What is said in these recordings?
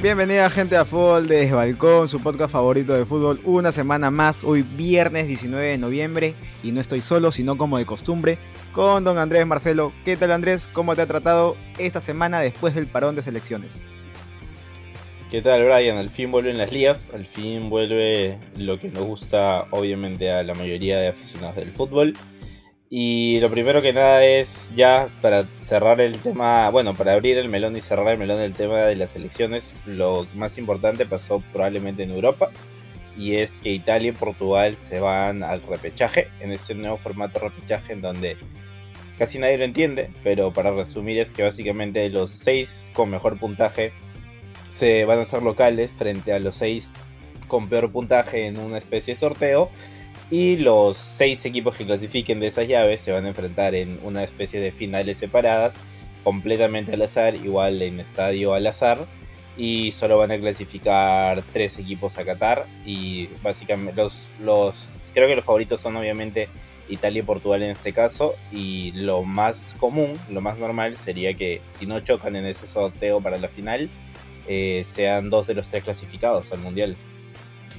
Bienvenida gente a Fútbol desde Balcón, su podcast favorito de fútbol, una semana más, hoy viernes 19 de noviembre y no estoy solo, sino como de costumbre, con don Andrés Marcelo. ¿Qué tal Andrés? ¿Cómo te ha tratado esta semana después del parón de selecciones? ¿Qué tal Brian? Al fin vuelven las ligas, al fin vuelve lo que nos gusta obviamente a la mayoría de aficionados del fútbol. Y lo primero que nada es ya para cerrar el tema, bueno, para abrir el melón y cerrar el melón del tema de las elecciones, lo más importante pasó probablemente en Europa y es que Italia y Portugal se van al repechaje, en este nuevo formato repechaje en donde casi nadie lo entiende, pero para resumir es que básicamente los seis con mejor puntaje se van a hacer locales frente a los seis con peor puntaje en una especie de sorteo y los seis equipos que clasifiquen de esas llaves se van a enfrentar en una especie de finales separadas, completamente al azar, igual en estadio al azar. Y solo van a clasificar tres equipos a Qatar. Y básicamente los, los creo que los favoritos son obviamente Italia y Portugal en este caso. Y lo más común, lo más normal sería que si no chocan en ese sorteo para la final, eh, sean dos de los tres clasificados al Mundial.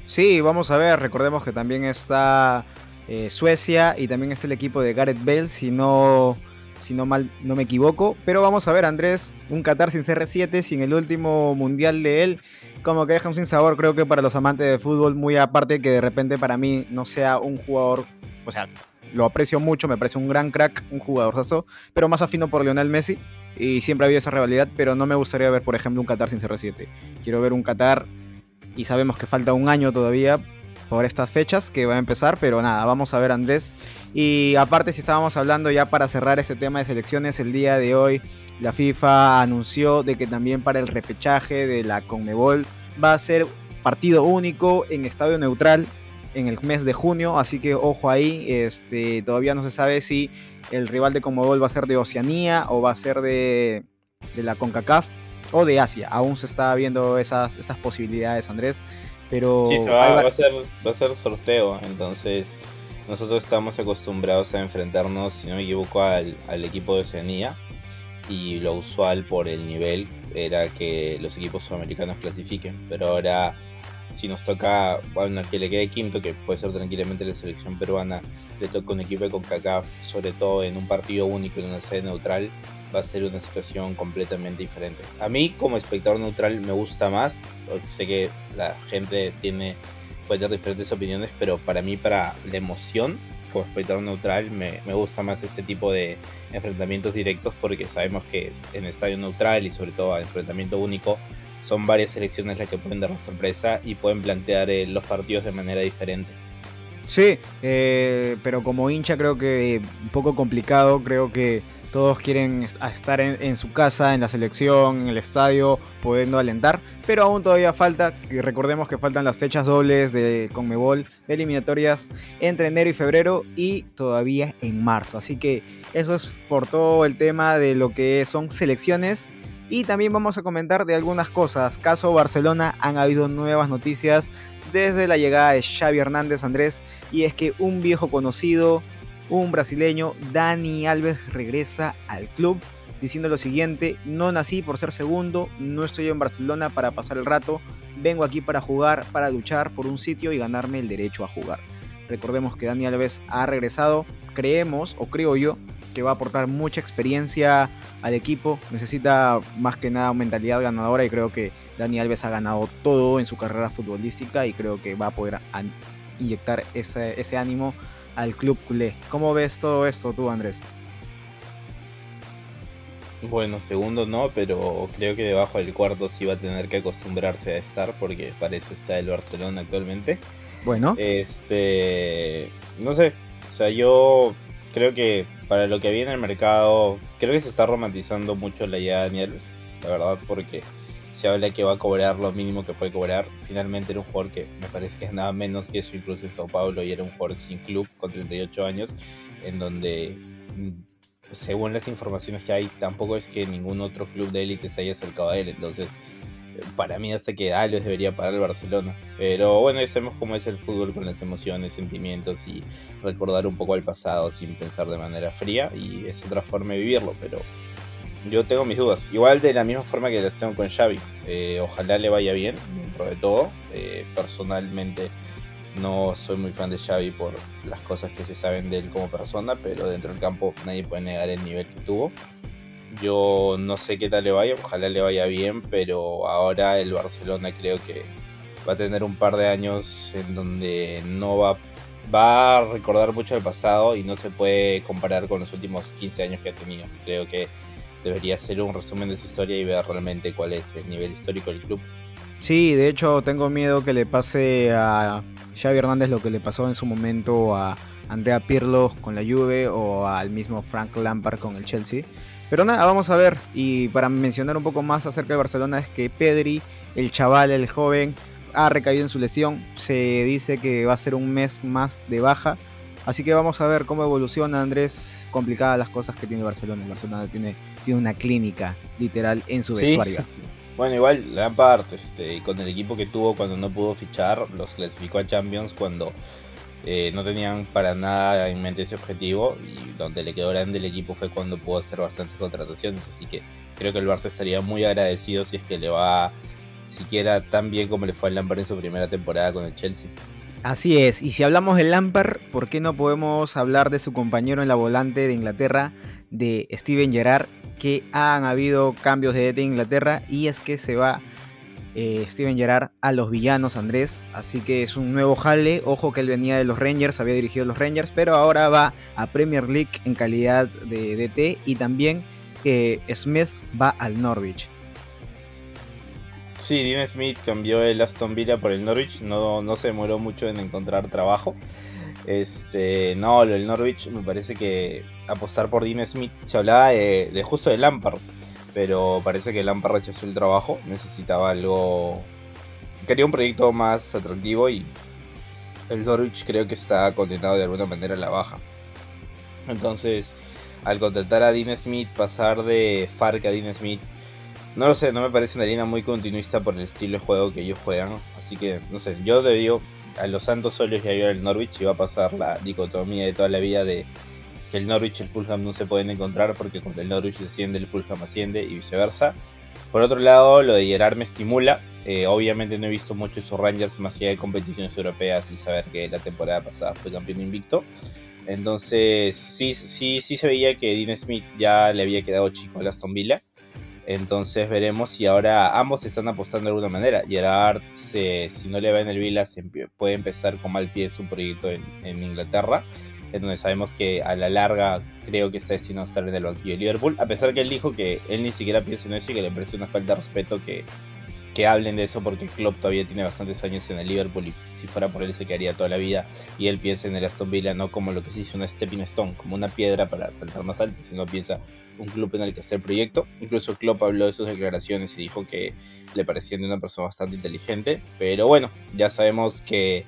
Sí, vamos a ver, recordemos que también está eh, Suecia y también está el equipo de Gareth Bale, si no, si no mal no me equivoco. Pero vamos a ver, Andrés, un Qatar sin CR7, sin el último mundial de él, como que deja un sin sabor, creo que para los amantes de fútbol, muy aparte que de repente para mí no sea un jugador, o sea, lo aprecio mucho, me parece un gran crack, un jugadorzazo, pero más afino por Lionel Messi. Y siempre ha habido esa rivalidad, pero no me gustaría ver, por ejemplo, un Qatar sin CR7. Quiero ver un Qatar y sabemos que falta un año todavía por estas fechas que va a empezar, pero nada, vamos a ver Andrés. Y aparte, si estábamos hablando ya para cerrar ese tema de selecciones, el día de hoy la FIFA anunció de que también para el repechaje de la Conmebol va a ser partido único en estadio neutral en el mes de junio, así que ojo ahí, este, todavía no se sabe si el rival de Conmebol va a ser de Oceanía o va a ser de, de la CONCACAF, o de Asia. Aún se está viendo esas, esas posibilidades, Andrés. Pero sí, va, a ser, va a ser sorteo, entonces nosotros estamos acostumbrados a enfrentarnos, si no me equivoco, al, al equipo de Oceanía y lo usual por el nivel era que los equipos sudamericanos clasifiquen, pero ahora si nos toca, bueno, que le quede quinto, que puede ser tranquilamente la selección peruana, le toca un equipo de CONCACAF, sobre todo en un partido único en una sede neutral, va a ser una situación completamente diferente. A mí como espectador neutral me gusta más, sé que la gente tiene puede tener diferentes opiniones, pero para mí para la emoción como espectador neutral me, me, gusta más este tipo de enfrentamientos directos porque sabemos que en estadio neutral y sobre todo en enfrentamiento único son varias selecciones las que pueden dar la sorpresa y pueden plantear eh, los partidos de manera diferente. Sí, eh, pero como hincha creo que un poco complicado, creo que todos quieren estar en, su casa, en la selección, en el estadio, pudiendo alentar. Pero aún todavía falta, recordemos que faltan las fechas dobles de Conmebol, de eliminatorias entre enero y febrero y todavía en marzo. Así que eso es por todo el tema de lo que son selecciones. Y también vamos a comentar de algunas cosas. Caso Barcelona, han habido nuevas noticias desde la llegada de Xavi Hernández Andrés. Y es que un viejo conocido, un brasileño, Dani Alves, regresa al club diciendo lo siguiente, no nací por ser segundo, no estoy en Barcelona para pasar el rato, vengo aquí para jugar, para luchar por un sitio y ganarme el derecho a jugar. Recordemos que Dani Alves ha regresado, creemos o creo yo que va a aportar mucha experiencia al equipo, necesita más que nada mentalidad ganadora y creo que Dani Alves ha ganado todo en su carrera futbolística y creo que va a poder inyectar ese, ese ánimo al club culé. ¿Cómo ves todo esto tú, Andrés? Bueno, segundo no, pero creo que debajo del cuarto sí va a tener que acostumbrarse a estar porque para eso está el Barcelona actualmente. Bueno. Este, no sé, o sea, yo creo que para lo que viene el mercado, creo que se está romantizando mucho la idea de Daniel, la verdad, porque se habla que va a cobrar lo mínimo que puede cobrar. Finalmente era un jugador que me parece que es nada menos que eso, incluso en Sao Paulo, y era un jugador sin club con 38 años, en donde, mm, según las informaciones que hay, tampoco es que ningún otro club de élite se haya acercado a él. Entonces, para mí hasta que Alves debería parar el Barcelona. Pero bueno, ya sabemos cómo es el fútbol con las emociones, sentimientos y recordar un poco al pasado sin pensar de manera fría y es otra forma de vivirlo, pero yo tengo mis dudas. Igual de la misma forma que las tengo con Xavi. Eh, ojalá le vaya bien dentro de todo. Eh, personalmente no soy muy fan de Xavi por las cosas que se saben de él como persona, pero dentro del campo nadie puede negar el nivel que tuvo. Yo no sé qué tal le vaya, ojalá le vaya bien, pero ahora el Barcelona creo que va a tener un par de años en donde no va, va a recordar mucho el pasado y no se puede comparar con los últimos 15 años que ha tenido. Creo que debería ser un resumen de su historia y ver realmente cuál es el nivel histórico del club. Sí, de hecho tengo miedo que le pase a Xavi Hernández lo que le pasó en su momento a Andrea Pirlo con la Juve o al mismo Frank Lampard con el Chelsea. Pero nada, vamos a ver. Y para mencionar un poco más acerca de Barcelona es que Pedri, el chaval, el joven, ha recaído en su lesión. Se dice que va a ser un mes más de baja. Así que vamos a ver cómo evoluciona Andrés. Complicadas las cosas que tiene Barcelona. Barcelona tiene, tiene una clínica literal en su vestuario. Bueno, igual Lampard, este, con el equipo que tuvo cuando no pudo fichar, los clasificó a Champions cuando eh, no tenían para nada en mente ese objetivo y donde le quedó grande el equipo fue cuando pudo hacer bastantes contrataciones. Así que creo que el Barça estaría muy agradecido si es que le va siquiera tan bien como le fue al Lampard en su primera temporada con el Chelsea. Así es, y si hablamos del Lampard, ¿por qué no podemos hablar de su compañero en la volante de Inglaterra, de Steven Gerrard, que han habido cambios de Inglaterra y es que se va eh, Steven Gerrard a los villanos Andrés, así que es un nuevo jale, ojo que él venía de los Rangers, había dirigido los Rangers, pero ahora va a Premier League en calidad de DT y también eh, Smith va al Norwich. Sí, Dean Smith cambió el Aston Villa por el Norwich, no, no se demoró mucho en encontrar trabajo. Este, no, el Norwich me parece que apostar por Dean Smith se hablaba de, justo de Lampard, pero parece que Lampard rechazó el trabajo, necesitaba algo, quería un proyecto más atractivo y el Norwich creo que está condenado de alguna manera a la baja. Entonces, al contratar a Dean Smith, pasar de Fark a Dean Smith, no lo sé, no me parece una línea muy continuista por el estilo de juego que ellos juegan. Así que, no sé, yo te digo, a los Santos solos y a el Norwich va a pasar la dicotomía de toda la vida de que el Norwich y el Fulham no se pueden encontrar porque cuando el Norwich desciende el Fulham asciende y viceversa. Por otro lado, lo de Gerard me estimula. Eh, obviamente no he visto mucho esos Rangers más allá de competiciones europeas y saber que la temporada pasada fue campeón invicto. Entonces sí, sí, sí se veía que Dean Smith ya le había quedado chico a Aston Villa. Entonces veremos si ahora ambos están apostando de alguna manera. Gerard, si no le va en el Villa, puede empezar con mal pie su proyecto en, Inglaterra, en donde sabemos que a la larga creo que está destinado a estar en el banquillo de Liverpool, a pesar que él dijo que él ni siquiera piensa en eso y que le parece una falta de respeto que que hablen de eso porque Klopp todavía tiene bastantes años en el Liverpool y si fuera por él se quedaría toda la vida y él piensa en el Aston Villa no como lo que se hizo una stepping stone, como una piedra para saltar más alto, sino piensa un club en el que hacer proyecto. Incluso Klopp habló de sus declaraciones y dijo que le parecían de una persona bastante inteligente, pero bueno, ya sabemos que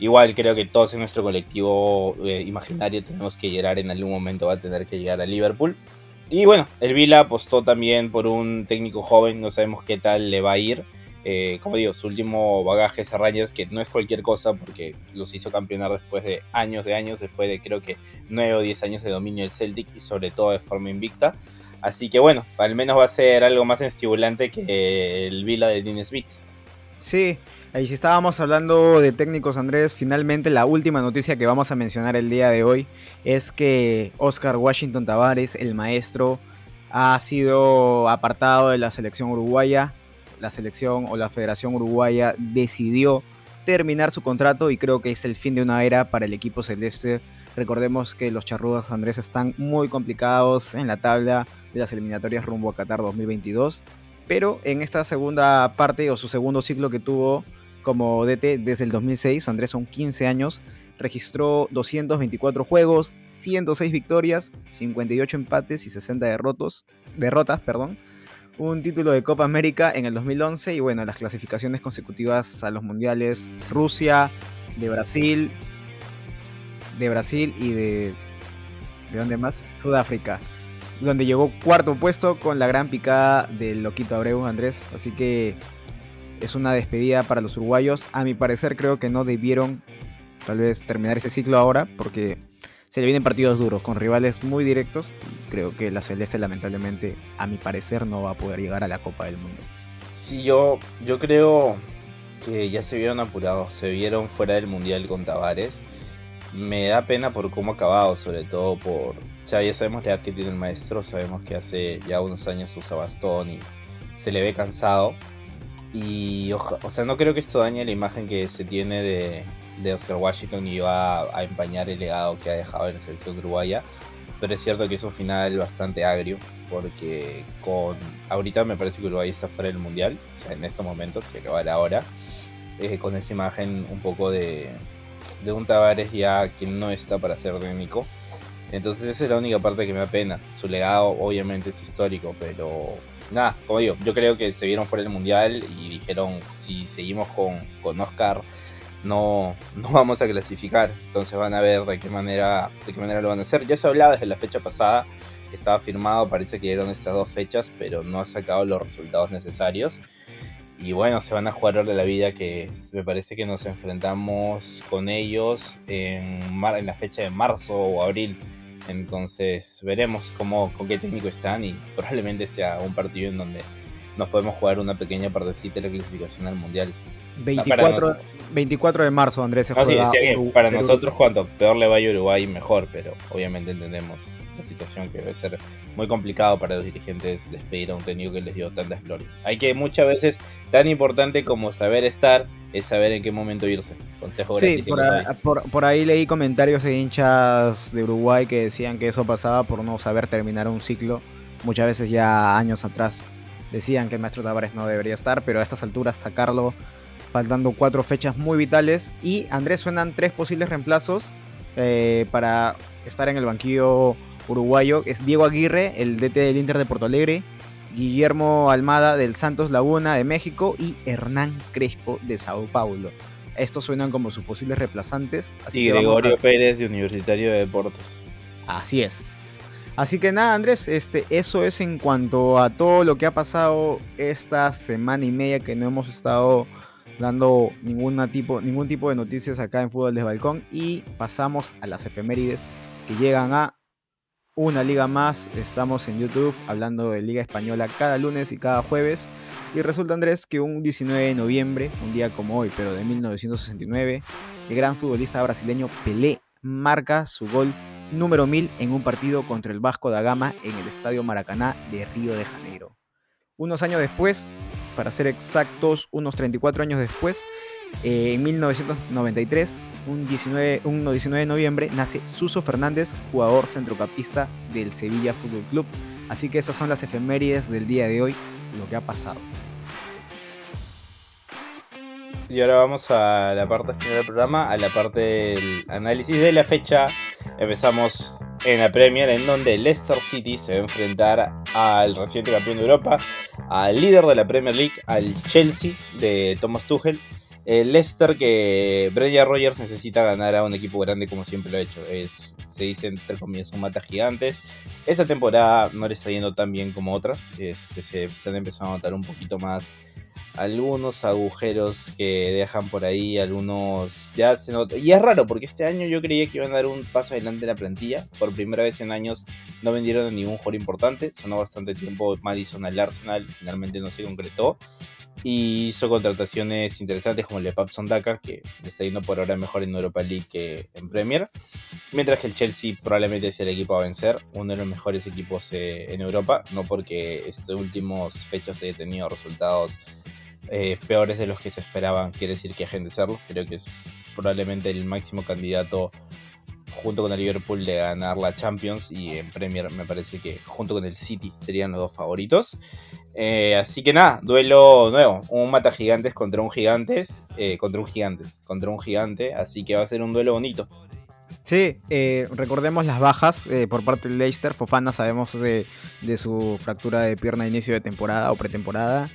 igual creo que todos en nuestro colectivo eh, imaginario tenemos que llegar en algún momento va a tener que llegar a Liverpool y bueno, el Vila apostó también por un técnico joven, no sabemos qué tal le va a ir. Eh, como digo, su último bagaje es a Rangers, que no es cualquier cosa porque los hizo campeonar después de años de años, después de creo que 9 o 10 años de dominio del Celtic y sobre todo de forma invicta. Así que bueno, al menos va a ser algo más estimulante que el Vila de Dean Smith. Sí, Ahí si estábamos hablando de técnicos, Andrés, finalmente la última noticia que vamos a mencionar el día de hoy es que Oscar Washington Tavares, el maestro, ha sido apartado de la selección uruguaya. La selección o la Federación Uruguaya decidió terminar su contrato y creo que es el fin de una era para el equipo celeste. Recordemos que los charrudos Andrés están muy complicados en la tabla de las eliminatorias rumbo a Qatar 2022. Pero en esta segunda parte o su segundo ciclo que tuvo como DT desde el 2006. Andrés son 15 años. Registró 224 juegos, 106 victorias, 58 empates y 60 derrotos, derrotas. Perdón. Un título de Copa América en el 2011 y bueno, las clasificaciones consecutivas a los mundiales Rusia, de Brasil, de Brasil y de... ¿De dónde más? Sudáfrica. donde llegó cuarto puesto con la gran picada del Loquito Abreu, Andrés. Así que es una despedida para los uruguayos. A mi parecer creo que no debieron tal vez terminar ese ciclo ahora porque se le vienen partidos duros con rivales muy directos. Creo que la Celeste lamentablemente, a mi parecer, no va a poder llegar a la Copa del Mundo. Sí, yo, yo creo que ya se vieron apurados, se vieron fuera del Mundial con Tavares. Me da pena por cómo ha acabado, sobre todo por... Sea, ya sabemos la edad que tiene el maestro, sabemos que hace ya unos años usa bastón y se le ve cansado. Y, o sea, no creo que esto dañe la imagen que se tiene de, de Oscar Washington y va a, empañar el legado que ha dejado en la selección uruguaya. Pero es cierto que es un final bastante agrio, porque con ahorita me parece que Uruguay está fuera del mundial, en estos momentos, se acaba ahora, eh, con esa imagen un poco de, de un Tavares ya que no está para ser técnico. Entonces esa es la única parte que me da pena. Su legado obviamente es histórico, pero nada, como digo, yo creo que se vieron fuera del mundial y dijeron si seguimos con, con Oscar no, no vamos a clasificar. Entonces van a ver de qué manera, de qué manera lo van a hacer. Ya se hablaba desde la fecha pasada, que estaba firmado, parece que eran estas dos fechas, pero no ha sacado los resultados necesarios. Y bueno, se van a jugar de la vida que me parece que nos enfrentamos con ellos en, en la fecha de marzo o abril. Entonces veremos cómo, con qué técnico están y probablemente sea un partido en donde nos podemos jugar una pequeña partecita de la clasificación al mundial. 24, 24 de marzo, Andrés. Se para nosotros, cuanto peor le vaya a Uruguay, mejor, pero obviamente entendemos la situación que debe ser muy complicado para los dirigentes despedir a un técnico que les dio tantas glorias. Hay que muchas veces, tan importante como saber estar, es saber en qué momento irse. Consejo Sí, por, por, ahí leí comentarios de hinchas de Uruguay que decían que eso pasaba por no saber terminar un ciclo, muchas veces ya años atrás. Decían que el maestro Tavares no debería estar, pero a estas alturas sacarlo faltando cuatro fechas muy vitales. Y Andrés suenan tres posibles reemplazos eh, para estar en el banquillo uruguayo. Es Diego Aguirre, el DT del Inter de Porto Alegre, Guillermo Almada del Santos Laguna de México y Hernán Crespo de Sao Paulo. Estos suenan como sus posibles reemplazantes. y Gregorio Pérez de Universitario de Deportes. Así es. Así que nada, Andrés, este, eso es en cuanto a todo lo que ha pasado esta semana y media que no hemos estado dando tipo, ningún tipo de noticias acá en Fútbol de Balcón y pasamos a las efemérides que llegan a una liga más. Estamos en YouTube hablando de Liga Española cada lunes y cada jueves. Y resulta, Andrés, que un 19 de noviembre, un día como hoy, pero de 1969, el gran futbolista brasileño Pelé marca su gol número 1000 en un partido contra el Vasco da Gama en el Estadio Maracaná de Río de Janeiro. Unos años después, para ser exactos, unos 34 años después, eh, en 1993, un 19, un 19 de noviembre, nace Suso Fernández, jugador centrocampista del Sevilla Fútbol Club. Así que esas son las efemérides del día de hoy, lo que ha pasado. Y ahora vamos a la parte final del programa, a la parte del análisis de la fecha. Empezamos en la Premier, en donde Leicester City se va a enfrentar al reciente campeón de Europa, al líder de la Premier League, al Chelsea de Thomas Tuchel. El Leicester que Brendan Rogers necesita ganar a un equipo grande como siempre lo ha hecho. Es, se dice entre comillas, un mata gigantes. Esta temporada no le está yendo tan bien como otras. Este, se están empezando a notar un poquito más algunos agujeros que dejan por ahí, algunos ya se nota. Y es raro porque este año yo creía que iban a dar un paso adelante en la plantilla. Por primera vez en años no vendieron a ningún jugador importante. Sonó bastante tiempo Madison al Arsenal, finalmente no se concretó. Y hizo contrataciones interesantes como el de Papson Daka, que está yendo por ahora mejor en Europa League que en Premier. Mientras que el Chelsea probablemente sea el equipo a vencer, uno de los mejores equipos eh, en Europa. No porque estos últimos fechas haya tenido resultados eh, peores de los que se esperaban, quiere decir que dejen de serlo. Creo que es probablemente el máximo candidato junto con el Liverpool de ganar la Champions y en Premier me parece que junto con el City serían los dos favoritos. Eh, así que nada, duelo nuevo, un mata gigantes contra un gigantes, eh, contra un gigantes, contra un gigante, así que va a ser un duelo bonito. Sí, recordemos las bajas por parte del Leicester. Fofana sabemos de, de, su fractura de pierna a inicio de temporada o pretemporada.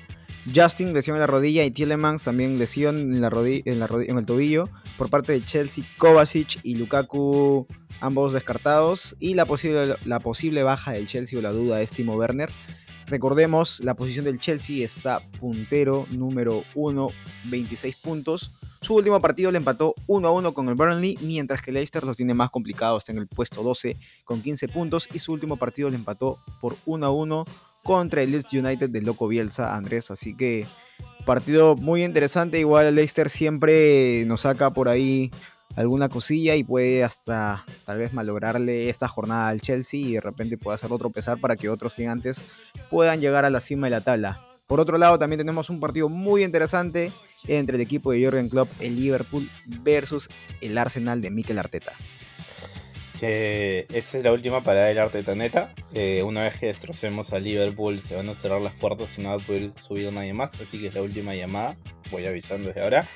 Justin lesión en la rodilla y Tielemans también lesión en, en el tobillo por parte de Chelsea, Kovacic y Lukaku ambos descartados y la posible, la posible baja del Chelsea o la duda es Timo Werner. Recordemos, la posición del Chelsea está puntero número 1, 26 puntos. Su último partido le empató 1 a 1 con el Burnley, mientras que Leicester los tiene más complicados, está en el puesto 12 con 15 puntos y su último partido le empató por 1 a 1 contra el Leeds United de Loco Bielsa, Andrés. Así que partido muy interesante, igual Leicester siempre nos saca por ahí alguna cosilla y puede hasta tal vez malograrle esta jornada al Chelsea y de repente pueda hacer otro pesar para que otros gigantes puedan llegar a la cima de la tabla. Por otro lado, también tenemos un partido muy interesante entre el equipo de Jürgen Klopp, el Liverpool, versus el Arsenal de Mikel Arteta. Esta es la última para el Arteta neta. una vez que destrocemos a Liverpool, se van a cerrar las puertas y no va a poder subir nadie más. Así que es la última llamada. Voy avisando desde ahora.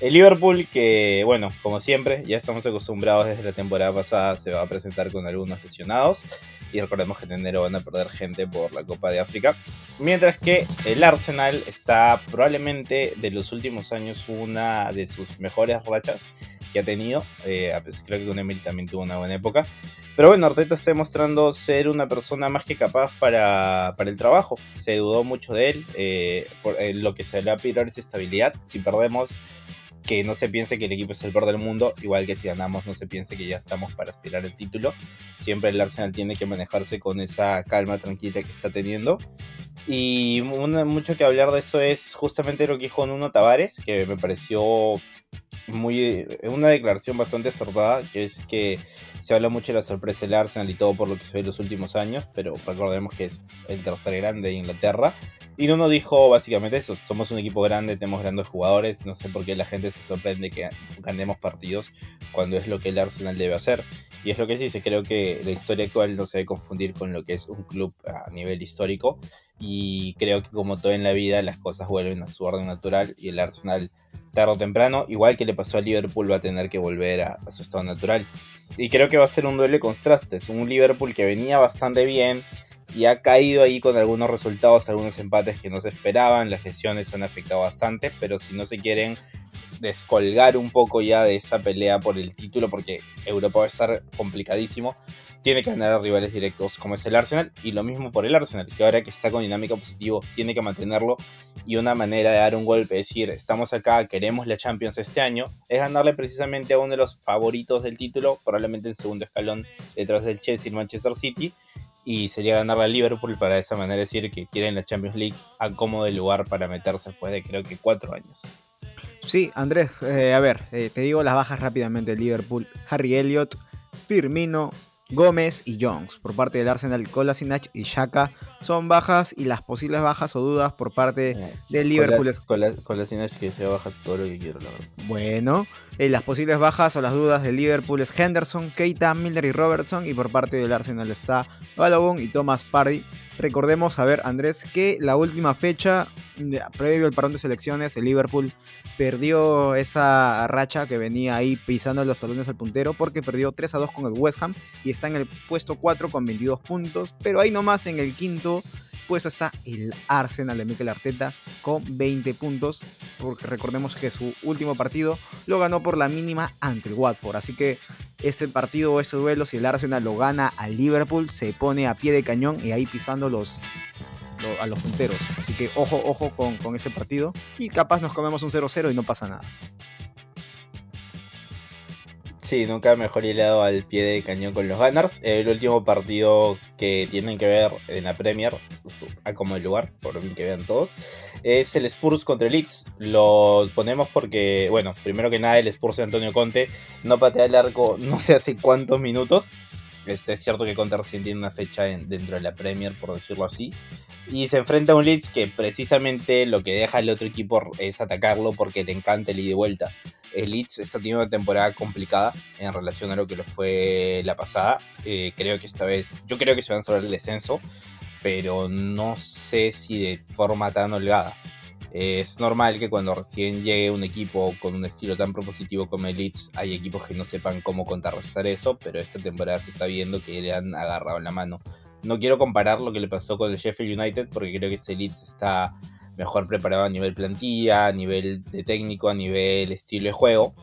El Liverpool, que bueno, como siempre, ya estamos acostumbrados desde la temporada pasada, se va a presentar con algunos lesionados. Y recordemos que en enero van a perder gente por la Copa de África. Mientras que el Arsenal está probablemente de los últimos años una de sus mejores rachas que ha tenido. Eh, creo que con Emil también tuvo una buena época. Pero bueno, Arteta está demostrando ser una persona más que capaz para, el trabajo. Se dudó mucho de él. Eh, por, lo que se le va a pedir es estabilidad. Si perdemos, que no se piense que el equipo es el peor del mundo, igual que si ganamos no se piense que ya estamos para aspirar el título. Siempre el Arsenal tiene que manejarse con esa calma tranquila que está teniendo. Y mucho que hablar de eso es justamente lo que dijo Nuno Tavares, que me pareció muy una declaración bastante acertada, que es que se habla mucho de la sorpresa del Arsenal y todo por lo que se ve en los últimos años, pero recordemos que es el tercer grande de Inglaterra y no nos dijo básicamente eso, somos un equipo grande, tenemos grandes jugadores, no sé por qué la gente se sorprende que ganemos partidos cuando es lo que el Arsenal debe hacer. Y es lo que dice, creo que la historia actual no se debe confundir con lo que es un club a nivel histórico y creo que como todo en la vida las cosas vuelven a su orden natural y el Arsenal tarde o temprano, igual que le pasó a Liverpool, va a tener que volver a, a su estado natural. Y creo que va a ser un duelo de contrastes, un Liverpool que venía bastante bien, y ha caído ahí con algunos resultados, algunos empates que no se esperaban, las lesiones han afectado bastante, pero si no se quieren descolgar un poco ya de esa pelea por el título, porque Europa va a estar complicadísimo, tiene que ganar a rivales directos como es el Arsenal, y lo mismo por el Arsenal, que ahora que está con dinámica positivo, tiene que mantenerlo, y una manera de dar un golpe, decir, estamos acá, queremos la Champions este año, es ganarle precisamente a uno de los favoritos del título, probablemente en segundo escalón detrás del Chelsea y Manchester City, y sería ganarle al Liverpool para de esa manera decir que quieren la Champions League a cómodo lugar para meterse después de creo que cuatro años. Sí, Andrés, eh, a ver, eh, te digo las bajas rápidamente. Liverpool, Harry Elliott, Firmino, Gómez y Jones. Por parte del Arsenal, Kolasinac y Shaka son bajas y las posibles bajas o dudas por parte eh, del Liverpool. Kolasinac que baja todo lo que quiero, la verdad. Bueno, eh, las posibles bajas o las dudas del Liverpool es Henderson, Keita, Miller y Robertson. Y por parte del Arsenal está Balogun y Thomas Pardy. Recordemos, a ver, Andrés, que la última fecha, previo al parón de selecciones, el Liverpool perdió esa racha que venía ahí pisando los talones al puntero porque perdió 3 a 2 con el West Ham y está en el puesto 4 con 22 puntos. Pero ahí nomás en el quinto puesto está el Arsenal de Mikel Arteta con 20 puntos. Porque recordemos que su último partido lo ganó por la mínima ante el Watford. Así que este partido o este duelo, si el Arsenal lo gana al Liverpool, se pone a pie de cañón y ahí pisando los, a los punteros. Así que ojo, ojo con, con ese partido. Y capaz nos comemos un 0-0 y no pasa nada. Sí, nunca mejor helado al pie de cañón con los Gunners. El último partido que tienen que ver en la Premier, a como el lugar, por bien que vean todos, es el Spurs contra el Leeds. Lo ponemos porque, bueno, primero que nada, el Spurs de Antonio Conte no patea el arco no sé hace cuántos minutos. Este, es cierto que Conte recién tiene una fecha dentro de la Premier, por decirlo así. Y se enfrenta a un Leeds que precisamente lo que deja al otro equipo es atacarlo porque le encanta el ida y vuelta. El Leeds está teniendo una temporada complicada en relación a lo que lo fue la pasada. Eh, creo que esta vez, yo creo que se van a salvar el descenso, pero no sé si de forma tan holgada. es normal que cuando recién llegue un equipo con un estilo tan propositivo como el Leeds, hay equipos que no sepan cómo contrarrestar eso, pero esta temporada se está viendo que le han agarrado la mano. No quiero comparar lo que le pasó con el Sheffield United porque creo que este Leeds está mejor preparado a nivel plantilla, a nivel de técnico, a nivel estilo de juego.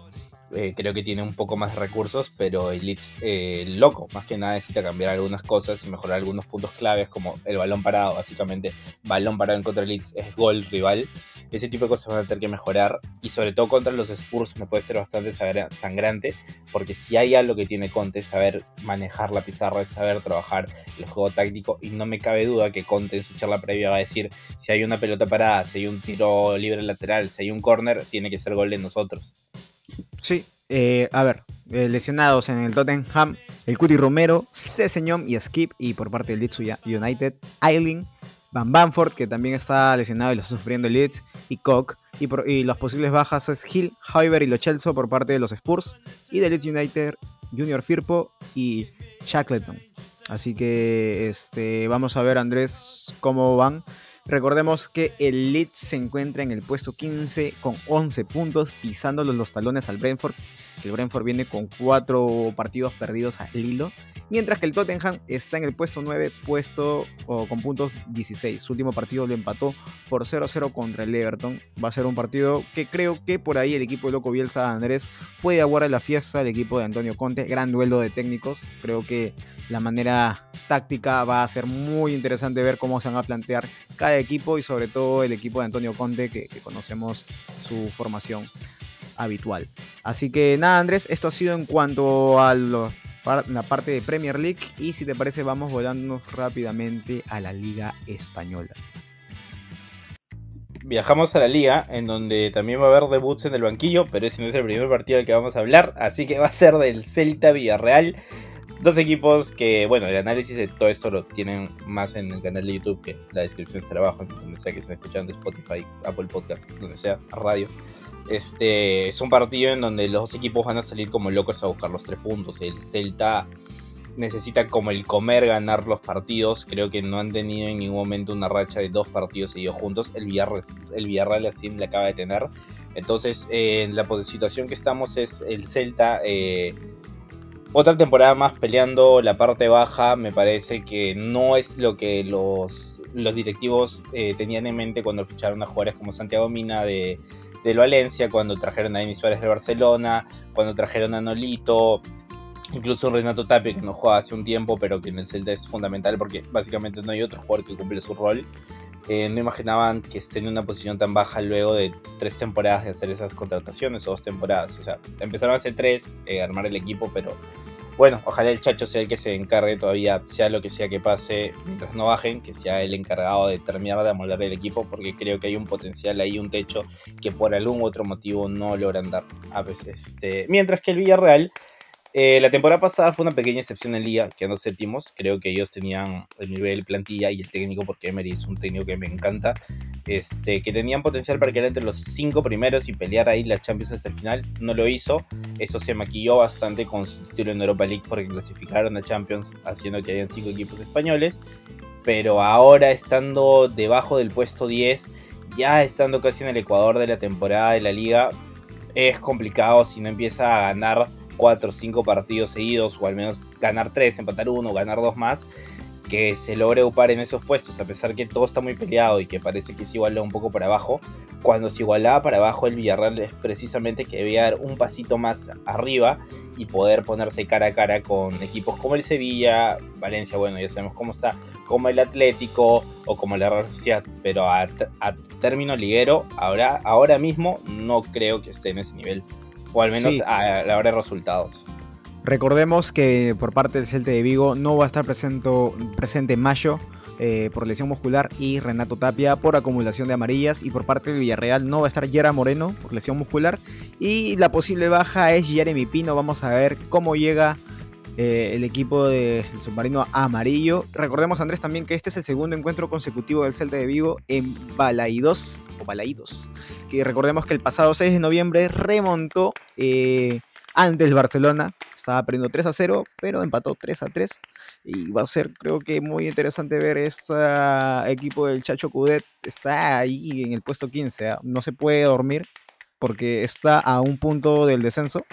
Eh, creo que tiene un poco más de recursos, pero el Leeds, eh, loco, más que nada necesita cambiar algunas cosas y mejorar algunos puntos claves, como el balón parado, básicamente, balón parado en contra del Leeds es gol rival. Ese tipo de cosas van a tener que mejorar y sobre todo contra los Spurs me puede ser bastante sangrante, porque si hay algo que tiene Conte es saber manejar la pizarra, es saber trabajar el juego táctico y no me cabe duda que Conte en su charla previa va a decir si hay una pelota parada, si hay un tiro libre lateral, si hay un corner, tiene que ser gol de nosotros. Sí, eh, a ver, eh, lesionados en el Tottenham, el Cuti Romero, Seseñón y Skip, y por parte del Leeds United, Eiling, Van Banford, que también está lesionado y lo está sufriendo el Leeds, y Koch. Y, por, las posibles bajas es Hill, Hoiber y Lo Chelsea por parte de los Spurs, y del Leeds United, Junior Firpo y Shackleton. Así que este, vamos a ver, Andrés, cómo van. Recordemos que el Leeds se encuentra en el puesto 15 con 11 puntos, pisándole los talones al Brentford. El Brentford viene con 4 partidos perdidos al hilo. Mientras que el Tottenham está en el puesto 9, puesto con puntos 16. Su último partido lo empató por 0-0 contra el Everton. Va a ser un partido que creo que por ahí el equipo de Loco Bielsa Andrés puede aguardar la fiesta. El equipo de Antonio Conte, gran duelo de técnicos. Creo que la manera táctica va a ser muy interesante ver cómo se van a plantear cada equipo y sobre todo el equipo de Antonio Conte que, conocemos su formación habitual. Así que nada Andrés, esto ha sido en cuanto a la parte de Premier League y si te parece vamos volando rápidamente a la Liga Española. Viajamos a la liga, en donde también va a haber debuts en el banquillo, pero ese no es el primer partido del que vamos a hablar, así que va a ser del Celta Villarreal. Dos equipos que, bueno, el análisis de todo esto lo tienen más en el canal de YouTube que la descripción está abajo, donde sea que estén escuchando Spotify, Apple Podcast, donde sea, radio. Este es un partido en donde los dos equipos van a salir como locos a buscar los tres puntos. El Celta necesita como el comer ganar los partidos. Creo que no han tenido en ningún momento una racha de dos partidos seguidos juntos. El Villarreal, el Villarreal así le acaba de tener. Entonces, en la situación que estamos es el Celta. Eh, otra temporada más peleando la parte baja me parece que no es lo que los, los directivos eh, tenían en mente cuando ficharon a jugadores como Santiago Mina de, del Valencia, cuando trajeron a Denis Suárez de Barcelona, cuando trajeron a Nolito, incluso Renato Tapia que no juega hace un tiempo pero que en el Celta es fundamental porque básicamente no hay otro jugador que cumple su rol. No imaginaban que estén en una posición tan baja luego de tres temporadas de hacer esas contrataciones o dos temporadas. O sea, empezaron hace tres, eh, armar el equipo, pero bueno, ojalá el Chacho sea el que se encargue todavía, sea lo que sea que pase, mientras no bajen, que sea el encargado de terminar de amoldar el equipo, porque creo que hay un potencial ahí, un techo que por algún otro motivo no logran dar a veces. Este, mientras que el Villarreal eh, la temporada pasada fue una pequeña excepción en Liga, quedando séptimos. Creo que ellos tenían el nivel plantilla y el técnico, porque Emery es un técnico que me encanta, este, que tenían potencial para quedar entre los cinco primeros y pelear ahí la Champions hasta el final. No lo hizo. Eso se maquilló bastante con su título en Europa League porque clasificaron a Champions, haciendo que hayan cinco equipos españoles. Pero ahora, estando debajo del puesto 10, ya estando casi en el ecuador de la temporada de la Liga, es complicado si no empieza a ganar 4 o 5 partidos seguidos, o al menos ganar 3, empatar uno, ganar dos más, que se logre upar en esos puestos, a pesar que todo está muy peleado y que parece que se iguala un poco para abajo. Cuando se igualaba para abajo, el Villarreal es precisamente que debía dar un pasito más arriba y poder ponerse cara a cara con equipos como el Sevilla, Valencia, bueno, ya sabemos cómo está, como el Atlético o como la Real Sociedad, pero a, término liguero, ahora, ahora mismo no creo que esté en ese nivel o al menos a la hora de resultados. Recordemos que por parte del Celta de Vigo no va a estar presente Mayo eh, por lesión muscular y Renato Tapia por acumulación de amarillas y por parte del Villarreal no va a estar Yera Moreno por lesión muscular y la posible baja es Jeremy Pino. Vamos a ver cómo llega eh, el equipo del submarino amarillo. Recordemos Andrés también que este es el segundo encuentro consecutivo del Celta de Vigo en Balaidos o Balaidos que recordemos que el pasado 6 de noviembre remontó eh, ante el Barcelona. Estaba perdiendo 3 a 0, pero empató 3 a 3. Y va a ser, creo que, muy interesante ver este equipo del Chacho Cudet. Está ahí en el puesto 15. ¿ah? No se puede dormir porque está a un punto del descenso.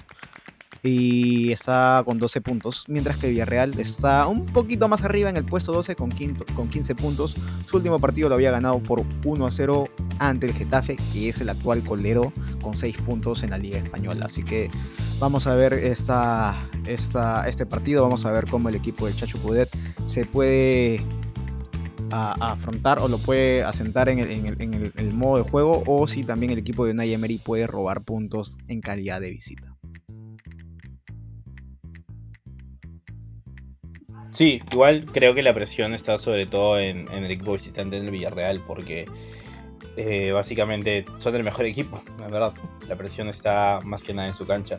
Y está con 12 puntos, mientras que Villarreal está un poquito más arriba en el puesto 12 con, con 15 puntos. Su último partido lo había ganado por 1 a 0 ante el Getafe, que es el actual colero con 6 puntos en la Liga Española. Así que vamos a ver esta, esta, este partido, vamos a ver cómo el equipo del Chacho Cudet se puede afrontar o lo puede asentar en, el, modo de juego o si también el equipo de Unai puede robar puntos en calidad de visita. Sí, igual creo que la presión está sobre todo en, el equipo visitante en el Villarreal, porque eh, básicamente son el mejor equipo, la verdad. La presión está más que nada en su cancha.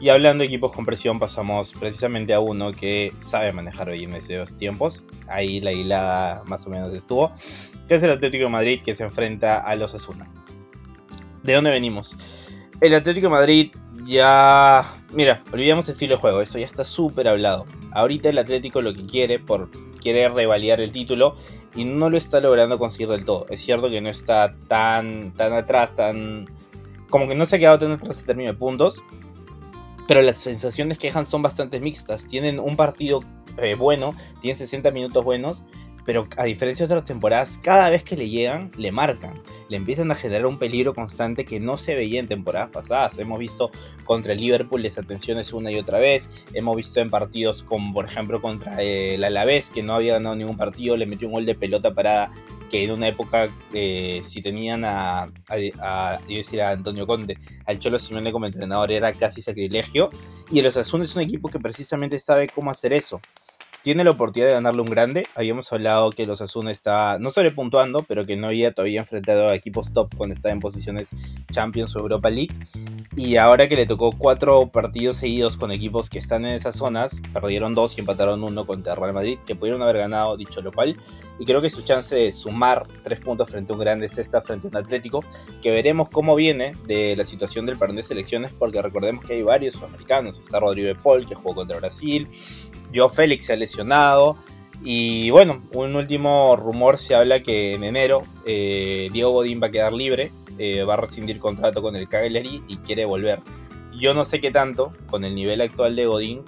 Y hablando de equipos con presión, pasamos precisamente a uno que sabe manejar bien esos tiempos. Ahí la hilada más o menos estuvo. Que es el Atlético Madrid que se enfrenta a los Asuna. ¿De dónde venimos? El Atlético Madrid ya... Mira, olvidemos el estilo de juego, esto ya está súper hablado. Ahorita el Atlético lo que quiere, por quiere revalidar el título y no lo está logrando conseguir del todo. Es cierto que no está tan, tan atrás, tan... Como que no se ha quedado tan atrás en términos de puntos, pero las sensaciones que dejan son bastante mixtas. Tienen un partido eh, bueno, tienen 60 minutos buenos, pero a diferencia de otras temporadas, cada vez que le llegan, le marcan. Le empiezan a generar un peligro constante que no se veía en temporadas pasadas. Hemos visto contra el Liverpool desatenciones una y otra vez. Hemos visto en partidos como, por ejemplo, contra el Alavés, que no había ganado ningún partido, le metió un gol de pelota parada. Que en una época, eh, si tenían a, a, decir a Antonio Conte, al Cholo Simeone como entrenador, era casi sacrilegio. Y el Osasuna es un equipo que precisamente sabe cómo hacer eso tiene la oportunidad de ganarle un grande. Habíamos hablado que los Asuna está no puntuando, pero que no había todavía enfrentado a equipos top cuando estaba en posiciones Champions o Europa League. Y ahora que le tocó cuatro partidos seguidos con equipos que están en esas zonas, perdieron dos y empataron uno contra Real Madrid, que pudieron haber ganado dicho local. Y creo que su chance de sumar tres puntos frente a un grande es esta, frente a un Atlético, que veremos cómo viene de la situación del par de selecciones, porque recordemos que hay varios sudamericanos. Está Rodrigo Paul, que jugó contra Brasil. Joe Félix se ha lesionado. Y bueno, un último rumor se habla que en enero eh, Diego Godín va a quedar libre, eh, va a rescindir contrato con el Cagliari y quiere volver. Yo no sé qué tanto, con el nivel actual de Godín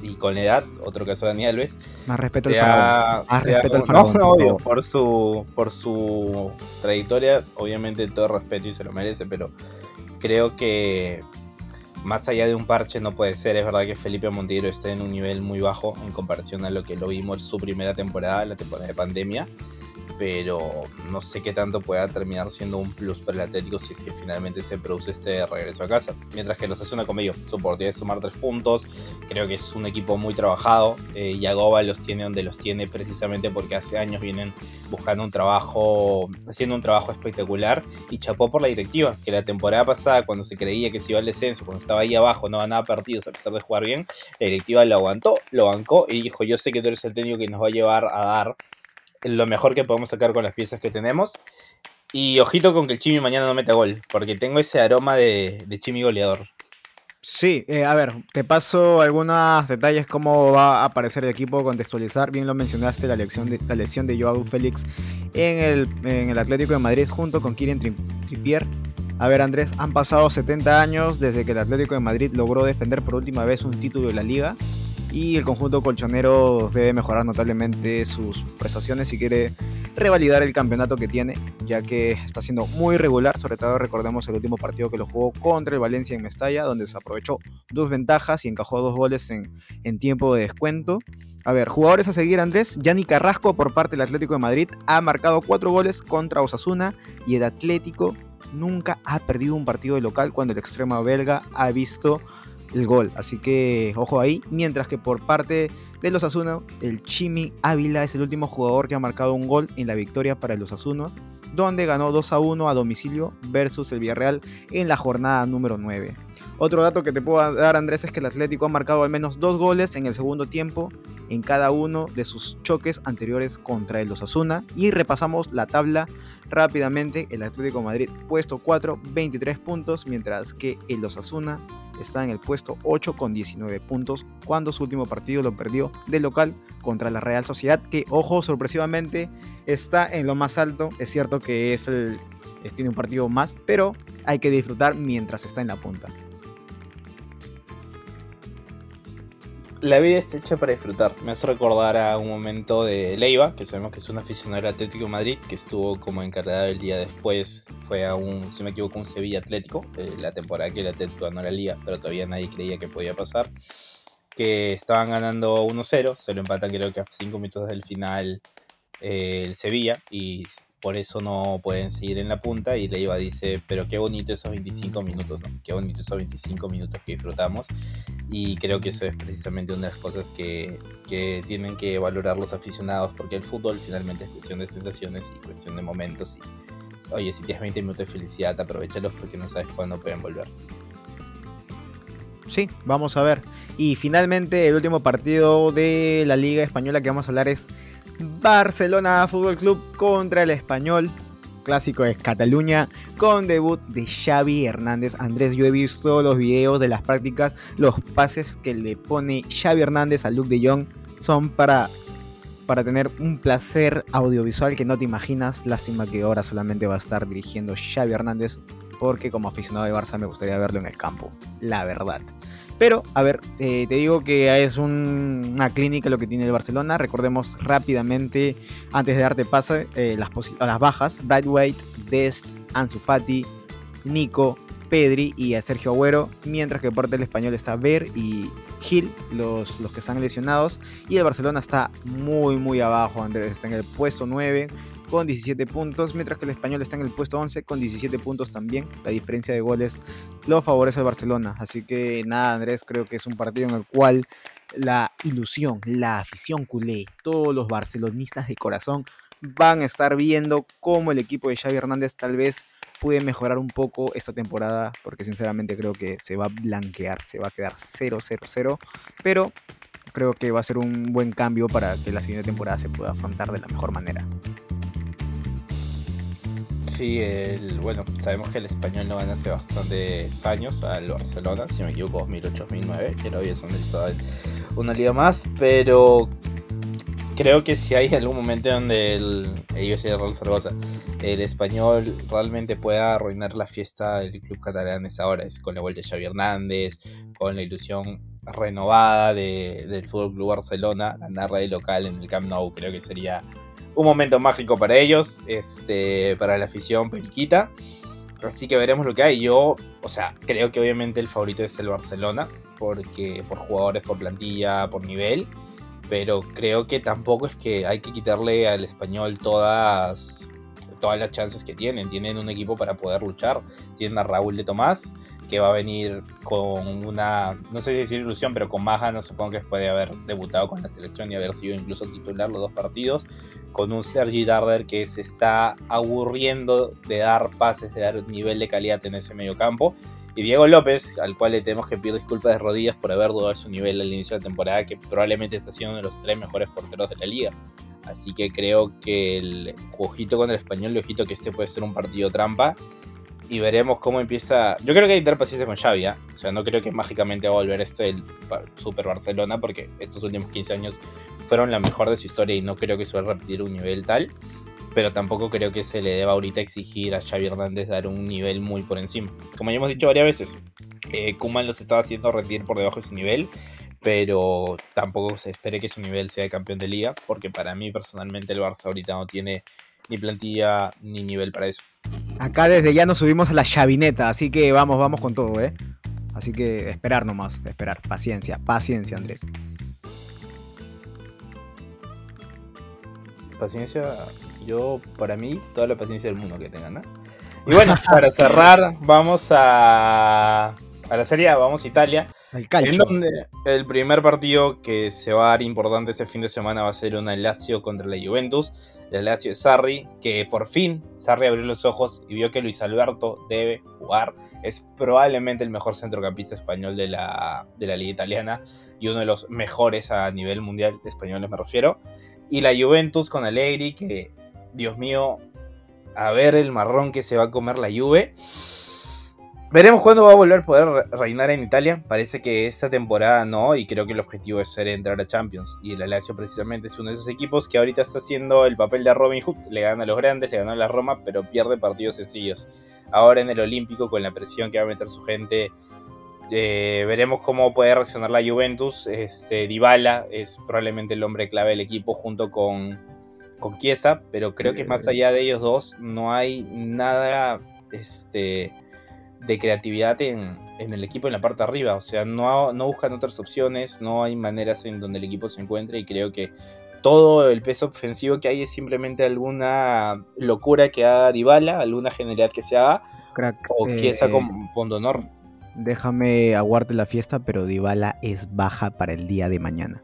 y con la edad, otro caso de Dani Alves. Más respeto al Más respeto al no, obvio, por su, por su trayectoria, obviamente todo respeto y se lo merece, pero creo que más allá de un parche no puede ser. Es verdad que Felipe Monteiro está en un nivel muy bajo en comparación a lo que lo vimos su primera temporada, la temporada de pandemia pero no sé qué tanto pueda terminar siendo un plus para el Atlético si es que finalmente se produce este regreso a casa. Mientras que los hace una comedia, su oportunidad de sumar tres puntos, creo que es un equipo muy trabajado. Eh, Yagoba los tiene donde los tiene precisamente porque hace años vienen buscando un trabajo, haciendo un trabajo espectacular y chapó por la directiva, que la temporada pasada cuando se creía que se iba al descenso, cuando estaba ahí abajo, no ganaba partidos a pesar de jugar bien, la directiva lo aguantó, lo bancó y dijo, yo sé que tú eres el técnico que nos va a llevar a dar lo mejor que podemos sacar con las piezas que tenemos. Y ojito con que el Chimi mañana no meta gol, porque tengo ese aroma de, de Chimi goleador. Sí, eh, a ver, te paso algunos detalles cómo va a aparecer el equipo, contextualizar. Bien lo mencionaste, la elección de, la lesión de Joao Félix en el, en el Atlético de Madrid junto con Kieran Trippier. A ver, Andrés, han pasado 70 años desde que el Atlético de Madrid logró defender por última vez un título de la liga y el conjunto colchonero debe mejorar notablemente sus prestaciones si quiere revalidar el campeonato que tiene, ya que está siendo muy regular, sobre todo recordemos el último partido que lo jugó contra el Valencia en Mestalla, donde se aprovechó dos ventajas y encajó dos goles en, en tiempo de descuento. A ver, jugadores a seguir, Andrés. Yanni Carrasco por parte del Atlético de Madrid ha marcado cuatro goles contra Osasuna y el Atlético nunca ha perdido un partido de local cuando el extremo belga ha visto el gol. Así que ojo ahí. Mientras que por parte de los Asuna, el Chimi Ávila es el último jugador que ha marcado un gol en la victoria para los Asuna, donde ganó 2 a 1 a domicilio versus el Villarreal en la jornada número 9. Otro dato que te puedo dar, Andrés, es que el Atlético ha marcado al menos dos goles en el segundo tiempo en cada uno de sus choques anteriores contra el Osasuna. Y repasamos la tabla rápidamente. El Atlético Madrid puesto 4, 23 puntos, mientras que el Osasuna está en el puesto 8 con 19 puntos, cuando su último partido lo perdió de local contra la Real Sociedad, que, ojo, sorpresivamente está en lo más alto. Es cierto que es el, tiene un partido más, pero hay que disfrutar mientras está en la punta. La vida está hecha para disfrutar. Me hace recordar a un momento de Leiva, que sabemos que es un aficionado del Atlético de Madrid, que estuvo como encargado el día después. Fue a un, si me equivoco, un Sevilla Atlético, eh, la temporada que el Atlético ganó la liga, pero todavía nadie creía que podía pasar. Que estaban ganando 1-0, se lo empatan creo que a 5 minutos del final eh, el Sevilla y por eso no pueden seguir en la punta y Leiva dice, pero qué bonito esos 25 minutos, ¿no? Qué bonito esos 25 minutos que disfrutamos y creo que eso es precisamente una de las cosas que, que tienen que valorar los aficionados porque el fútbol finalmente es cuestión de sensaciones y cuestión de momentos y oye, si tienes 20 minutos de felicidad, aprovechalos porque no sabes cuándo pueden volver. Sí, vamos a ver. Y finalmente el último partido de la Liga Española que vamos a hablar es Barcelona Fútbol Club contra el Español. Clásico de Cataluña con debut de Xavi Hernández. Andrés, yo he visto los videos de las prácticas. Los pases que le pone Xavi Hernández a Luke de Jong son para, para tener un placer audiovisual que no te imaginas. Lástima que ahora solamente va a estar dirigiendo Xavi Hernández porque como aficionado de Barça me gustaría verlo en el campo. La verdad. Pero, a ver, eh, te digo que es una clínica lo que tiene el Barcelona. Recordemos rápidamente, antes de darte pase, eh, las, bajas. Brightweight, Dest, Ansu Fati, Nico, Pedri y a Sergio Agüero. Mientras que por el español está Ver y Gil, los, los que están lesionados. Y el Barcelona está muy, muy abajo, Andrés. Está en el puesto 9 con 17 puntos, mientras que el español está en el puesto 11 con 17 puntos también. La diferencia de goles lo favorece al Barcelona. Así que nada, Andrés, creo que es un partido en el cual la ilusión, la afición culé, todos los barcelonistas de corazón van a estar viendo cómo el equipo de Xavi Hernández tal vez puede mejorar un poco esta temporada, porque sinceramente creo que se va a blanquear, se va a quedar 0-0-0, pero creo que va a ser un buen cambio para que la siguiente temporada se pueda afrontar de la mejor manera. Sí, el, bueno, sabemos que el español no gana hace bastantes años al Barcelona, si me equivoco, 2008-2009, que no había sonderizado una liga más, pero creo que si hay algún momento donde el, el Real Zaragoza, el español realmente pueda arruinar la fiesta del club catalán es ahora, es con la vuelta de Xavi Hernández, con la ilusión renovada de, del Fútbol Club Barcelona, ganar de local en el Camp Nou, creo que sería un momento mágico para ellos, este, para la afición periquita. Así que veremos lo que hay. Yo, o sea, creo que obviamente el favorito es el Barcelona, porque por jugadores, por plantilla, por nivel. Pero creo que tampoco es que hay que quitarle al español todas, todas las chances que tienen. Tienen un equipo para poder luchar. Tienen a Raúl de Tomás, que va a venir con una, no sé si decir ilusión, pero con más ganas supongo que puede haber debutado con la selección y haber sido incluso titular los dos partidos, con un Sergi Darder que se está aburriendo de dar pases, de dar nivel de calidad en ese medio campo. Y Diego López, al cual le tenemos que pedir disculpas de rodillas por haber dudado de su nivel al inicio de la temporada, que probablemente está siendo uno de los tres mejores porteros de la liga. Así que creo que el ojito con el español, el ojito que este puede ser un partido trampa y veremos cómo empieza. Yo creo que hay que tener paciencia con Xavi, ¿eh? o sea, no creo que mágicamente va a volver esto el Super Barcelona, porque estos últimos 15 años fueron la mejor de su historia y no creo que se repetir un nivel tal. Pero tampoco creo que se le deba ahorita exigir a Xavi Hernández dar un nivel muy por encima. Como ya hemos dicho varias veces, eh, Kuman los estaba haciendo rendir por debajo de su nivel, pero tampoco se espere que su nivel sea de campeón de liga, porque para mí personalmente el Barça ahorita no tiene ni plantilla ni nivel para eso. Acá desde ya nos subimos a la chavineta, así que vamos, vamos con todo, ¿eh? Así que esperar nomás, esperar. Paciencia, paciencia, Andrés. Paciencia, yo, para mí, toda la paciencia del mundo que tengan, ¿no? Y bueno, para cerrar, vamos a, a la serie, vamos a Italia. En donde el primer partido que se va a dar importante este fin de semana va a ser una Lazio contra la Juventus. La Lazio de Sarri, que por fin Sarri abrió los ojos y vio que Luis Alberto debe jugar. Es probablemente el mejor centrocampista español de la, de la liga italiana y uno de los mejores a nivel mundial de españoles me refiero. Y la Juventus con Allegri, que Dios mío, a ver el marrón que se va a comer la Juve. Veremos cuándo va a volver a poder reinar en Italia. Parece que esta temporada no, y creo que el objetivo es ser entrar a Champions. Y el Lazio precisamente es uno de esos equipos que ahorita está haciendo el papel de Robin Hood. Le gana a los grandes, le gana a la Roma, pero pierde partidos sencillos. Ahora en el Olímpico, con la presión que va a meter su gente, Eh, veremos cómo puede reaccionar la Juventus. Este, Dybala es probablemente el hombre clave del equipo junto con, con Chiesa, pero creo que más allá de ellos dos no hay nada este, de creatividad en, el equipo en la parte de arriba. O sea, no, no buscan otras opciones, no hay maneras en donde el equipo se encuentre y creo que todo el peso ofensivo que hay es simplemente alguna locura que haga Dybala, alguna genialidad que se haga, o Chiesa eh, con Pondonor. Déjame aguarte la fiesta, pero Dybala es baja para el día de mañana.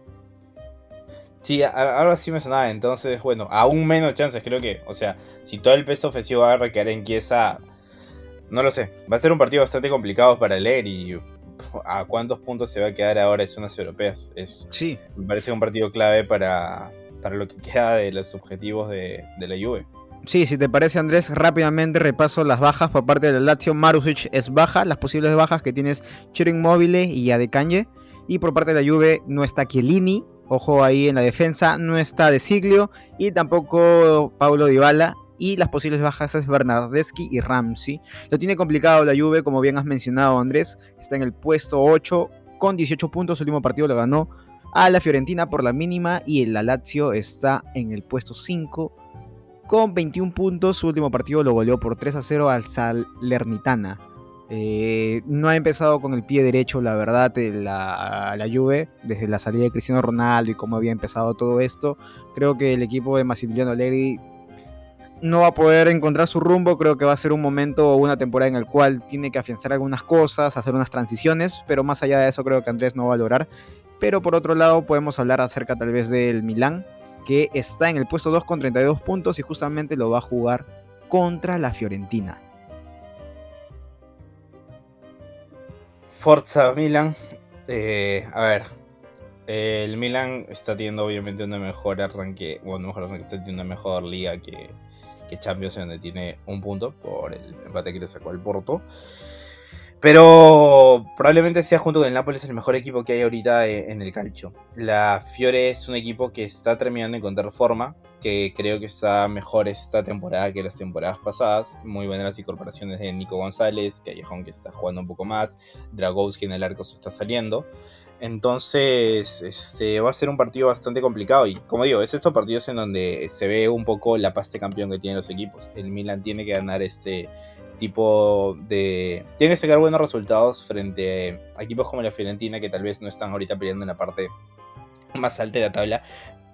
Sí, ahora sí me sonaba. Entonces, bueno, aún menos chances, creo que. O sea, si todo el peso ofensivo va a recaer en Chiesa, no lo sé. Va a ser un partido bastante complicado para leer y a cuántos puntos se va a quedar ahora en zonas europeas. Es, sí. Me parece un partido clave para, para lo que queda de los objetivos de, la Juve. Sí, si te parece Andrés, rápidamente repaso las bajas por parte de la Lazio. Marusic es baja, las posibles bajas que tienes Chirin Mobile y Adecañe. Y por parte de la Juve no está Chiellini, ojo ahí en la defensa, no está De Siglio y tampoco Paulo Dybala y las posibles bajas es Bernardeschi y Ramsey. Lo tiene complicado la Juve, como bien has mencionado Andrés, está en el puesto 8 con 18 puntos, el último partido lo ganó a la Fiorentina por la mínima y el Lazio está en el puesto 5 con 21 puntos, su último partido lo goleó por 3 a 0 al Salernitana. Eh, no ha empezado con el pie derecho, la verdad, la, la Juve, desde la salida de Cristiano Ronaldo y cómo había empezado todo esto. Creo que el equipo de Massimiliano Allegri no va a poder encontrar su rumbo. Creo que va a ser un momento o una temporada en el cual tiene que afianzar algunas cosas, hacer unas transiciones, pero más allá de eso creo que Andrés no va a lograr. Pero por otro lado podemos hablar acerca tal vez del Milán, que está en el puesto 2 con 32 puntos y justamente lo va a jugar contra la Fiorentina. Forza Milan. Eh, a ver, el Milan está teniendo obviamente una mejor arranque, bueno, mejor arranque, está teniendo una mejor liga que, que Champions, donde tiene un punto por el empate que le sacó al Porto. Pero probablemente sea junto con el Nápoles el mejor equipo que hay ahorita eh, en el calcio. La Fiore es un equipo que está terminando de encontrar forma, que creo que está mejor esta temporada que las temporadas pasadas. Muy buenas incorporaciones de Nico González, Callejón que está jugando un poco más, Dragowski en el arco se está saliendo. Entonces, este va a ser un partido bastante complicado. Y como digo, es estos partidos en donde se ve un poco la pasta campeón que tienen los equipos. El Milan tiene que ganar este tipo de. Tiene que sacar buenos resultados frente a equipos como la Fiorentina, que tal vez no están ahorita peleando en la parte más alta de la tabla,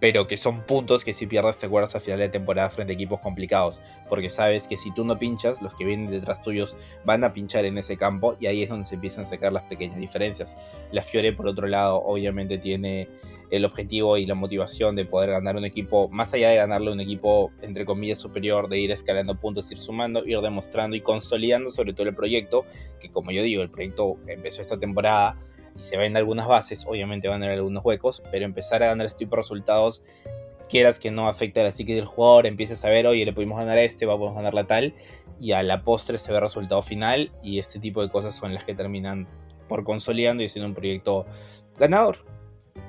pero que son puntos que si pierdes te acuerdas a final de temporada frente a equipos complicados, porque sabes que si tú no pinchas, los que vienen detrás tuyos van a pinchar en ese campo y ahí es donde se empiezan a sacar las pequeñas diferencias. La Fiore, por otro lado, obviamente tiene el objetivo y la motivación de poder ganar un equipo, más allá de ganarle un equipo entre comillas superior, de ir escalando puntos, ir sumando, ir demostrando y consolidando sobre todo el proyecto, que como yo digo, el proyecto empezó esta temporada y se ven algunas bases, obviamente van a haber algunos huecos, pero empezar a ganar este tipo de resultados, quieras que no afecte a la psique del jugador, empieces a ver, oye, le pudimos ganar a este, vamos a ganar la tal, y a la postre se ve el resultado final, y este tipo de cosas son las que terminan por consolidando y siendo un proyecto ganador.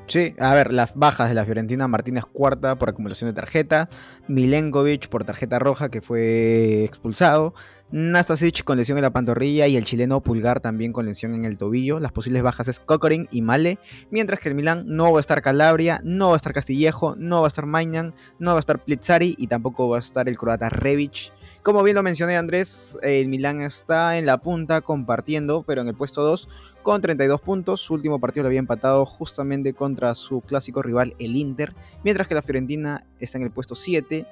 Sí, a ver, las bajas de la Fiorentina, Martínez cuarta por acumulación de tarjeta, Milenkovic por tarjeta roja que fue expulsado, Nastasic con lesión en la pantorrilla y el chileno Pulgar también con lesión en el tobillo. Las posibles bajas es Cocorin y Male, mientras que el Milán no va a estar Calabria, no va a estar Castillejo, no va a estar Mañan, no va a estar Plizzari y tampoco va a estar el croata Revic. Como bien lo mencioné Andrés, el Milán está en la punta compartiendo, pero en el puesto 2 con 32 puntos. Su último partido lo había empatado justamente contra su clásico rival el Inter, mientras que la Fiorentina está en el puesto 7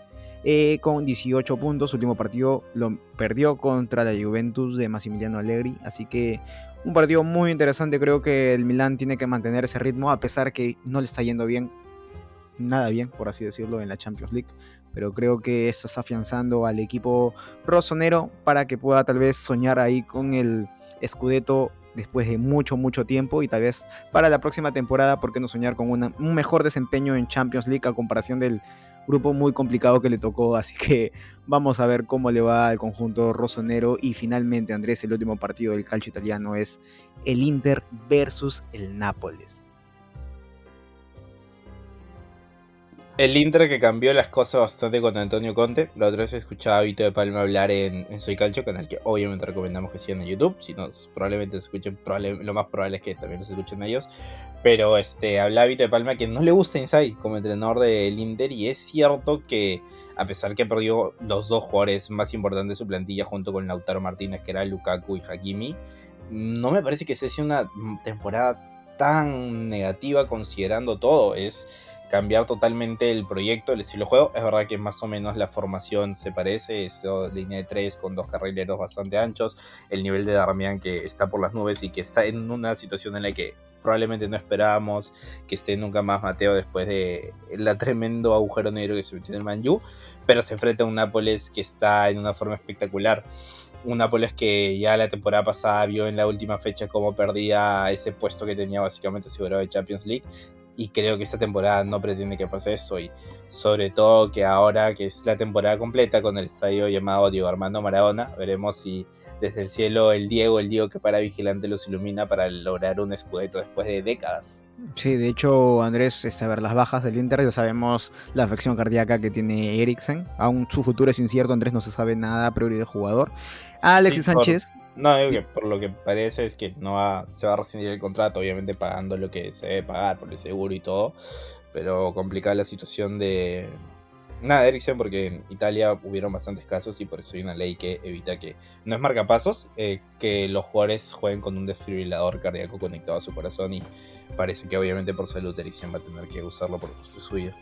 eh, con 18 puntos. Su último partido lo perdió contra la Juventus de Massimiliano Allegri. Así que un partido muy interesante. Creo que el Milan tiene que mantener ese ritmo a pesar que no le está yendo bien. Nada bien, por así decirlo, en la Champions League. Pero creo que esto está afianzando al equipo rosonero para que pueda tal vez soñar ahí con el Scudetto después de mucho, mucho tiempo y tal vez para la próxima temporada, ¿por qué no soñar con un mejor desempeño en Champions League a comparación del grupo muy complicado que le tocó, así que vamos a ver cómo le va al conjunto rosonero y finalmente Andrés, el último partido del calcio italiano es el Inter versus el Nápoles. El Inter que cambió las cosas bastante con Antonio Conte. La otra vez escuchaba a Vito de Palma hablar en, Soy Calcio, con el que obviamente recomendamos que sigan en YouTube. Si no, probablemente se escuchen, lo más probable es que también los escuchen ellos. Pero este, hablaba Vito de Palma que no le gusta Inside como entrenador del Inter. Y es cierto que, a pesar que perdió los dos jugadores más importantes de su plantilla junto con Lautaro Martínez, que era Lukaku y Hakimi, no me parece que sea una temporada tan negativa considerando todo. Es cambiar totalmente el proyecto, el estilo de juego. Es verdad que más o menos la formación se parece, es línea de tres con dos carrileros bastante anchos, el nivel de Darmian que está por las nubes y que está en una situación en la que probablemente no esperábamos que esté nunca más Mateo después de la tremendo agujero negro que se metió en el Manju, pero se enfrenta a un Nápoles que está en una forma espectacular. Un Nápoles que ya la temporada pasada vio en la última fecha cómo perdía ese puesto que tenía básicamente asegurado de Champions League y creo que esta temporada no pretende que pase eso y sobre todo que ahora que es la temporada completa con el estadio llamado Diego Armando Maradona, veremos si desde el cielo el Diego, el Diego que para vigilante los ilumina para lograr un escudeto después de décadas. Sí, de hecho Andrés, a ver las bajas del Inter, ya sabemos la afección cardíaca que tiene Eriksen, aún su futuro es incierto, Andrés no se sabe nada a priori del jugador. Alexis Sánchez... No, que por lo que parece es que no va, se va a rescindir el contrato, obviamente pagando lo que se debe pagar por el seguro y todo, pero complicada la situación de... Nada, Eriksen, porque en Italia hubieron bastantes casos y por eso hay una ley que evita que, no es marcapasos, eh, que los jugadores jueguen con un desfibrilador cardíaco conectado a su corazón y parece que obviamente por salud Eriksen va a tener que usarlo por el costo de su vida.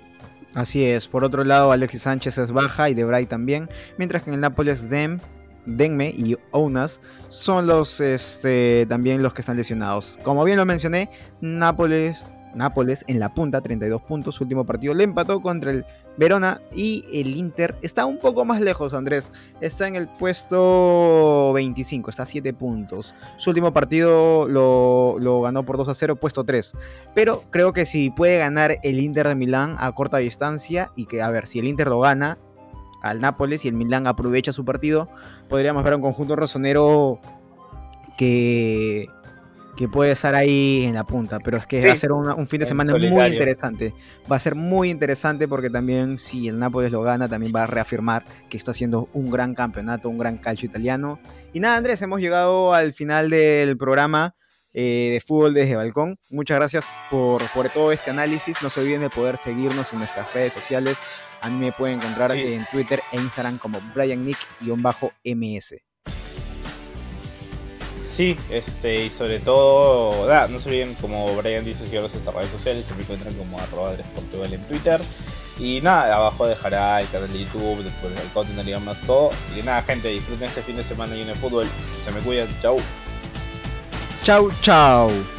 Así es, por otro lado Alexis Sánchez es baja y Debray también, mientras que en el Nápoles Dem Denme y Ounas son los este, también los que están lesionados. Como bien lo mencioné, Nápoles, Nápoles en la punta, 32 puntos. Su último partido le empató contra el Verona y el Inter está un poco más lejos, Andrés. Está en el puesto 25, está a 7 puntos. Su último partido lo, lo, ganó por 2 a 0, puesto 3. Pero creo que si puede ganar el Inter de Milán a corta distancia y que, a ver, si el Inter lo gana, al Nápoles y el Milán aprovecha su partido, podríamos ver un conjunto rosonero que, que puede estar ahí en la punta, pero es que va a ser un fin de semana muy interesante. Va a ser muy interesante porque también si el Nápoles lo gana, también va a reafirmar que está haciendo un gran campeonato, un gran calcio italiano. Y nada, Andrés, hemos llegado al final del programa. Eh, de fútbol desde balcón. Muchas gracias por, por, todo este análisis. No se olviden de poder seguirnos en nuestras redes sociales. A mí me pueden encontrar en Twitter e Instagram como BrianNick-MS. Sí, este, y sobre todo, no se olviden, como Brian dice, seguirnos en nuestras redes sociales, se me encuentran como arroba Portugal en Twitter. Y nada, abajo dejará el canal de YouTube, después el contenido, digamos, todo. Y nada, gente, disfruten este fin de semana y en el fútbol. Se me cuidan, chau. Chau, chau.